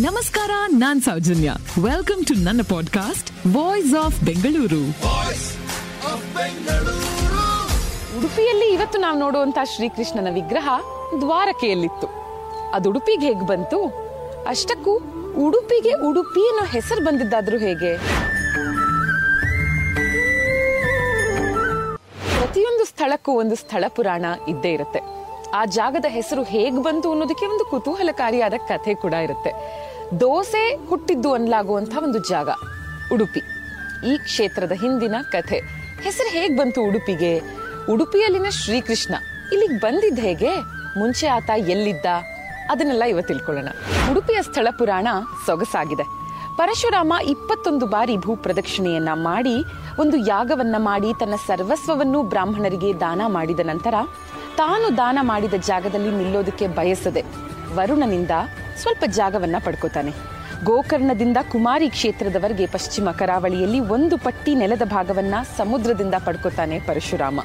ನಮಸ್ಕಾರ ನಾನ್ Soujanya. Welcome to ನನ್ನ ಪಾಡ್ಕಾಸ್ಟ್ ವಾಯ್ಸ್ ಆಫ್ ಬೆಂಗಳೂರು ಉಡುಪಿಯಲ್ಲಿ ಇವತ್ತು ನಾವು ನೋಡುವಂತ ಶ್ರೀಕೃಷ್ಣನ ವಿಗ್ರಹ ದ್ವಾರಕೆಯಲ್ಲಿತ್ತು. ಅದು ಉಡುಪಿಗೆ ಹೇಗೆ ಬಂತು? ಅಷ್ಟಕ್ಕೂ ಉಡುಪಿಗೆ ಉಡುಪಿ ಅನ್ನೋ ಹೆಸರು ಬಂದಿದ್ದಾದ್ರೂ ಹೇಗೆ? ಪ್ರತಿಯೊಂದು ಸ್ಥಳಕ್ಕೂ ಒಂದು ಸ್ಥಳ ಪುರಾಣ ಇದ್ದೇ ಇರುತ್ತೆ. ಆ ಜಾಗದ ಹೆಸರು ಹೇಗ್ ಬಂತು ಅನ್ನೋದಕ್ಕೆ ಒಂದು ಕುತೂಹಲಕಾರಿಯಾದ ಕಥೆ ಕೂಡ ಇರುತ್ತೆ. ದೋಸೆ ಹುಟ್ಟಿದ್ದು ಅನ್ಲಾಗುವಂತ ಒಂದು ಜಾಗ, ಉಡುಪಿ. ಈ ಕ್ಷೇತ್ರದ ಹಿಂದಿನ ಕಥೆ. ಹೆಸರು ಹೇಗ್ ಬಂತು ಉಡುಪಿಗೆ? ಉಡುಪಿಯಲ್ಲಿನ ಶ್ರೀಕೃಷ್ಣ ಇಲ್ಲಿಗೆ ಬಂದಿದ್ದ ಹೇಗೆ? ಮುಂಚೆ ಆತ ಎಲ್ಲಿದ್ದ? ಅದನ್ನೆಲ್ಲ ಇವತ್ತು ತಿಳ್ಕೊಳ್ಳೋಣ. ಉಡುಪಿಯ ಸ್ಥಳ ಪುರಾಣ ಸೊಗಸಾಗಿದೆ. ಪರಶುರಾಮ ಇಪ್ಪತ್ತೊಂದು ಬಾರಿ ಭೂ ಪ್ರದಕ್ಷಿಣೆಯನ್ನ ಮಾಡಿ, ಒಂದು ಯಾಗವನ್ನ ಮಾಡಿ ತನ್ನ ಸರ್ವಸ್ವವನ್ನು ಬ್ರಾಹ್ಮಣರಿಗೆ ದಾನ ಮಾಡಿದ ನಂತರ ತಾನು ದಾನ ಮಾಡಿದ ಜಾಗದಲ್ಲಿ ನಿಲ್ಲೋದಕ್ಕೆ ಬಯಸದೆ ವರುಣನಿಂದ ಸ್ವಲ್ಪ ಜಾಗವನ್ನ ಪಡ್ಕೋತಾನೆ. ಗೋಕರ್ಣದಿಂದ ಕುಮಾರಿ ಕ್ಷೇತ್ರದವರೆಗೆ ಪಶ್ಚಿಮ ಕರಾವಳಿಯಲ್ಲಿ ಒಂದು ಪಟ್ಟಿ ನೆಲದ ಭಾಗವನ್ನ ಸಮುದ್ರದಿಂದ ಪಡ್ಕೋತಾನೆ ಪರಶುರಾಮ.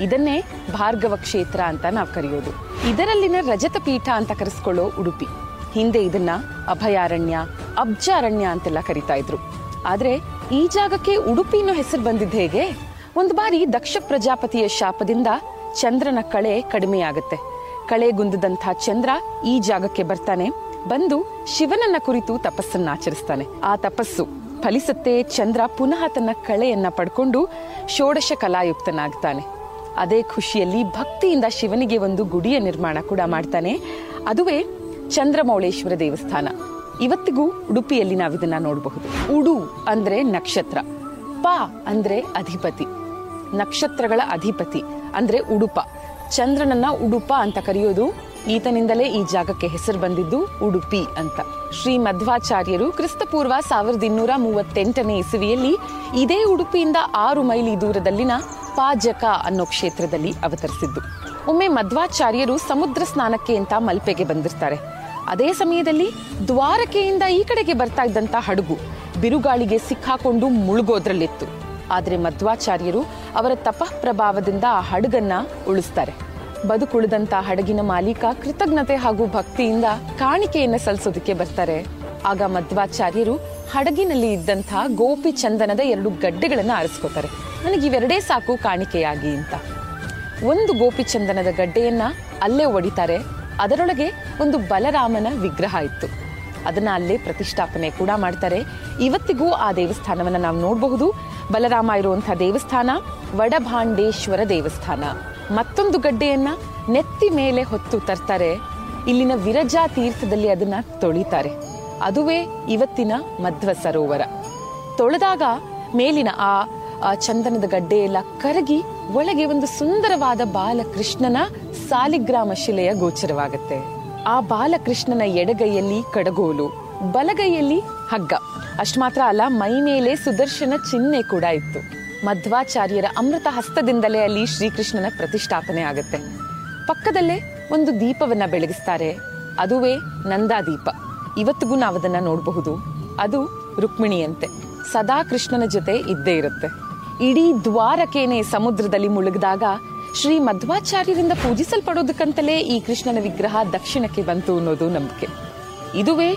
ಇದನ್ನೇ ಭಾರ್ಗವ ಕ್ಷೇತ್ರ ಅಂತ ನಾವು ಕರೆಯೋದು. ಇದರಲ್ಲಿನ ರಜತ ಪೀಠ ಅಂತ ಕರೆಸ್ಕೊಳ್ಳೋ ಉಡುಪಿ. ಹಿಂದೆ ಇದನ್ನ ಅಭಯಾರಣ್ಯ, ಅಬ್ಜಾರಣ್ಯ ಅಂತೆಲ್ಲ ಕರಿತಾ ಇದ್ರು. ಆದ್ರೆ ಈ ಜಾಗಕ್ಕೆ ಉಡುಪಿನ ಹೆಸರು ಬಂದಿದ್ದ ಹೇಗೆ? ಒಂದು ಬಾರಿ ದಕ್ಷ ಪ್ರಜಾಪತಿಯ ಶಾಪದಿಂದ ಚಂದ್ರನ ಕಳೆ ಕಡಿಮೆಯಾಗುತ್ತೆ. ಕಳೆಗುಂದದಂಥ ಚಂದ್ರ ಈ ಜಾಗಕ್ಕೆ ಬರ್ತಾನೆ. ಬಂದು ಶಿವನನ್ನ ಕುರಿತು ತಪಸ್ಸನ್ನ ಆಚರಿಸ್ತಾನೆ. ಆ ತಪಸ್ಸು ಫಲಿಸುತ್ತೆ ಚಂದ್ರ ಪುನಃ ತನ್ನ ಕಳೆಯನ್ನ ಪಡ್ಕೊಂಡು ಷೋಡಶ ಕಲಾಯುಕ್ತನಾಗ್ತಾನೆ. ಅದೇ ಖುಷಿಯಲ್ಲಿ ಭಕ್ತಿಯಿಂದ ಶಿವನಿಗೆ ಒಂದು ಗುಡಿಯ ನಿರ್ಮಾಣ ಕೂಡ ಮಾಡ್ತಾನೆ. ಅದುವೇ ಚಂದ್ರಮೌಳೇಶ್ವರ ದೇವಸ್ಥಾನ. ಇವತ್ತಿಗೂ ಉಡುಪಿಯಲ್ಲಿ ನಾವಿದನ್ನ ನೋಡಬಹುದು. ಉಡು ಅಂದ್ರೆ ನಕ್ಷತ್ರ, ಪ ಅಂದ್ರೆ ಅಧಿಪತಿ. ನಕ್ಷತ್ರಗಳ ಅಧಿಪತಿ, ಅಂದ್ರೆ ಉಡುಪ. ಚಂದ್ರನನ್ನ ಉಡುಪ ಅಂತ ಕರೆಯೋದು ಈತನಿಂದಲೇ ಈ ಜಾಗಕ್ಕೆ ಹೆಸರು ಬಂದಿದ್ದು ಉಡುಪಿ ಅಂತ. ಶ್ರೀ ಮಧ್ವಾಚಾರ್ಯರು ಕ್ರಿಸ್ತಪೂರ್ವ ಸಾವಿರದ ಇನ್ನೂರ ಮೂವತ್ತೆಂಟನೇ ಇಸುವಿಯಲ್ಲಿ ಇದೇ ಉಡುಪಿಯಿಂದ ಆರು ಮೈಲಿ ದೂರದಲ್ಲಿನ ಪಾಜಕ ಅನ್ನೋ ಕ್ಷೇತ್ರದಲ್ಲಿ ಅವತರಿಸಿದ್ದು. ಒಮ್ಮೆ ಮಧ್ವಾಚಾರ್ಯರು ಸಮುದ್ರ ಸ್ನಾನಕ್ಕೆ ಅಂತ ಮಲ್ಪೆಗೆ ಬಂದಿರ್ತಾರೆ. ಅದೇ ಸಮಯದಲ್ಲಿ ದ್ವಾರಕೆಯಿಂದ ಈ ಕಡೆಗೆ ಬರ್ತಾ ಇದ್ದಂತ ಹಡಗು ಬಿರುಗಾಳಿಗೆ ಸಿಕ್ಕಾಕೊಂಡು ಮುಳುಗೋದ್ರಲ್ಲಿತ್ತು. ಆದ್ರೆ ಮಧ್ವಾಚಾರ್ಯರು ಅವರ ತಪಃ ಪ್ರಭಾವದಿಂದ ಆ ಹಡಗನ್ನ ಉಳಿಸ್ತಾರೆ. ಬದುಕುಳಿದಂತ ಹಡಗಿನ ಮಾಲೀಕ ಕೃತಜ್ಞತೆ ಹಾಗೂ ಭಕ್ತಿಯಿಂದ ಕಾಣಿಕೆಯನ್ನ ಸಲ್ಲಿಸೋದಕ್ಕೆ ಬರ್ತಾರೆ. ಆಗ ಮಧ್ವಾಚಾರ್ಯರು ಹಡಗಿನಲ್ಲಿ ಇದ್ದಂಥ ಗೋಪಿ ಚಂದನದ ಎರಡು ಗಡ್ಡೆಗಳನ್ನು ಆರಿಸ್ಕೋತಾರೆ. ನನಗೆ ಇವೆರಡೇ ಸಾಕು ಕಾಣಿಕೆಯಾಗಿ ಅಂತ. ಒಂದು ಗೋಪಿ ಚಂದನದ ಗಡ್ಡೆಯನ್ನ ಅಲ್ಲೇ ಒಡಿತಾರೆ. ಅದರೊಳಗೆ ಒಂದು ಬಲರಾಮನ ವಿಗ್ರಹ ಇತ್ತು. ಅದನ್ನ ಅಲ್ಲೇ ಪ್ರತಿಷ್ಠಾಪನೆ ಕೂಡ ಮಾಡ್ತಾರೆ. ಇವತ್ತಿಗೂ ಆ ದೇವಸ್ಥಾನವನ್ನು ನಾವು ನೋಡಬಹುದು. ಬಲರಾಮ ಇರುವಂತಹ ದೇವಸ್ಥಾನ, ವಡಭಾಂಡೇಶ್ವರ ದೇವಸ್ಥಾನ. ಮತ್ತೊಂದು ಗಡ್ಡೆಯನ್ನ ನೆತ್ತಿ ಮೇಲೆ ಹೊತ್ತು ತರ್ತಾರೆ. ಇಲ್ಲಿನ ವಿರಜಾ ತೀರ್ಥದಲ್ಲಿ ಅದನ್ನ ತೊಳಿತಾರೆ. ಅದುವೇ ಇವತ್ತಿನ ಮಧ್ವ ಸರೋವರ. ತೊಳೆದಾಗ ಮೇಲಿನ ಆ ಚಂದನದ ಗಡ್ಡೆ ಕರಗಿ ಒಳಗೆ ಒಂದು ಸುಂದರವಾದ ಬಾಲಕೃಷ್ಣನ ಸಾಲಿಗ್ರಾಮ ಶಿಲೆಯ ಗೋಚರವಾಗುತ್ತೆ. ಆ ಬಾಲಕೃಷ್ಣನ ಎಡಗೈಯಲ್ಲಿ ಕಡಗೋಲು. ಬಲಗೈಯಲ್ಲಿ ಹಗ್ಗ. ಅಷ್ಟು ಮಾತ್ರ ಅಲ್ಲ, ಮೈ ಮೇಲೆ ಸುದರ್ಶನ ಚಿಹ್ನೆ ಕೂಡ ಇತ್ತು. ಮಧ್ವಾಚಾರ್ಯರ ಅಮೃತ ಹಸ್ತದಿಂದಲೇ ಅಲ್ಲಿ ಶ್ರೀಕೃಷ್ಣನ ಪ್ರತಿಷ್ಠಾಪನೆ ಆಗುತ್ತೆ. ಪಕ್ಕದಲ್ಲೇ ಒಂದು ದೀಪವನ್ನ ಬೆಳಗಿಸ್ತಾರೆ. ಅದುವೇ ನಂದಾ ದೀಪ ಇವತ್ತಿಗೂ ನಾವು ಅದನ್ನ ನೋಡಬಹುದು. ಅದು ರುಕ್ಮಿಣಿಯಂತೆ. ಸದಾ ಕೃಷ್ಣನ ಜೊತೆ ಇದ್ದೇ ಇರುತ್ತೆ. ಇಡೀ ದ್ವಾರಕೇನೆ ಸಮುದ್ರದಲ್ಲಿ ಮುಳುಗಿದಾಗ ಶ್ರೀ ಮಧ್ವಾಚಾರ್ಯರಿಂದ ಪೂಜಿಸಲ್ಪಡೋದಕ್ಕಂತಲೇ ಈ ಕೃಷ್ಣನ ವಿಗ್ರಹ ದಕ್ಷಿಣಕ್ಕೆ ಬಂತು ಅನ್ನೋದು ನಂಬಿಕೆ. ಇದುವೇ